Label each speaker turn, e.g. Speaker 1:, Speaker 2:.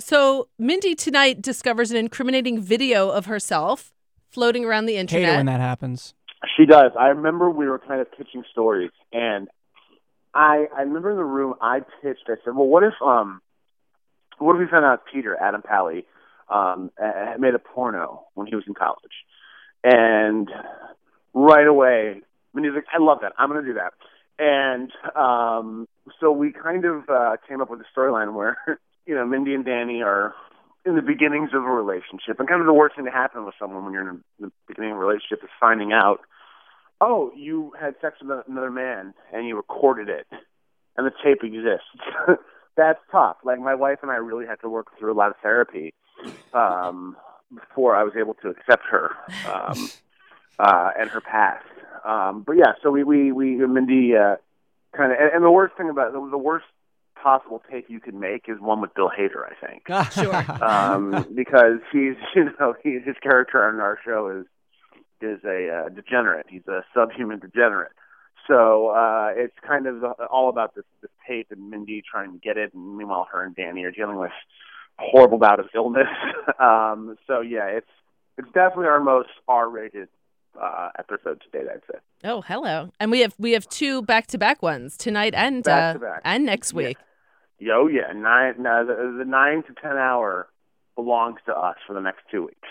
Speaker 1: So Mindy tonight discovers an incriminating video of herself floating around the
Speaker 2: Hate it
Speaker 1: internet.
Speaker 2: when that happens.
Speaker 3: She does. I remember we were kind of pitching stories, and I I remember in the room I pitched. I said, "Well, what if um, what if we found out Peter Adam Pally um uh, made a porno when he was in college?" And right away, Mindy's like, "I love that. I'm going to do that." And um, so we kind of uh, came up with a storyline where you know Mindy and Danny are in the beginnings of a relationship, and kind of the worst thing to happen with someone when you're in the beginning of a relationship is finding out oh, you had sex with another man and you recorded it, and the tape exists. That's tough. Like my wife and I really had to work through a lot of therapy um, before I was able to accept her um, uh, and her past. Um, but yeah, so we we we Mindy uh, kind of, and, and the worst thing about the, the worst possible take you could make is one with Bill Hader, I think
Speaker 1: Sure.
Speaker 3: um, because he's you know he, his character on our show is is a uh, degenerate. He's a subhuman degenerate. So uh, it's kind of uh, all about this, this tape and Mindy trying to get it, and meanwhile her and Danny are dealing with a horrible bout of illness. um, so yeah, it's it's definitely our most R-rated uh, episode to date, I'd say.
Speaker 1: oh, hello. And we have we have two back to back ones tonight and uh, and next week.
Speaker 3: Yo, yeah, nine. No, the, the nine to ten hour belongs to us for the next two weeks.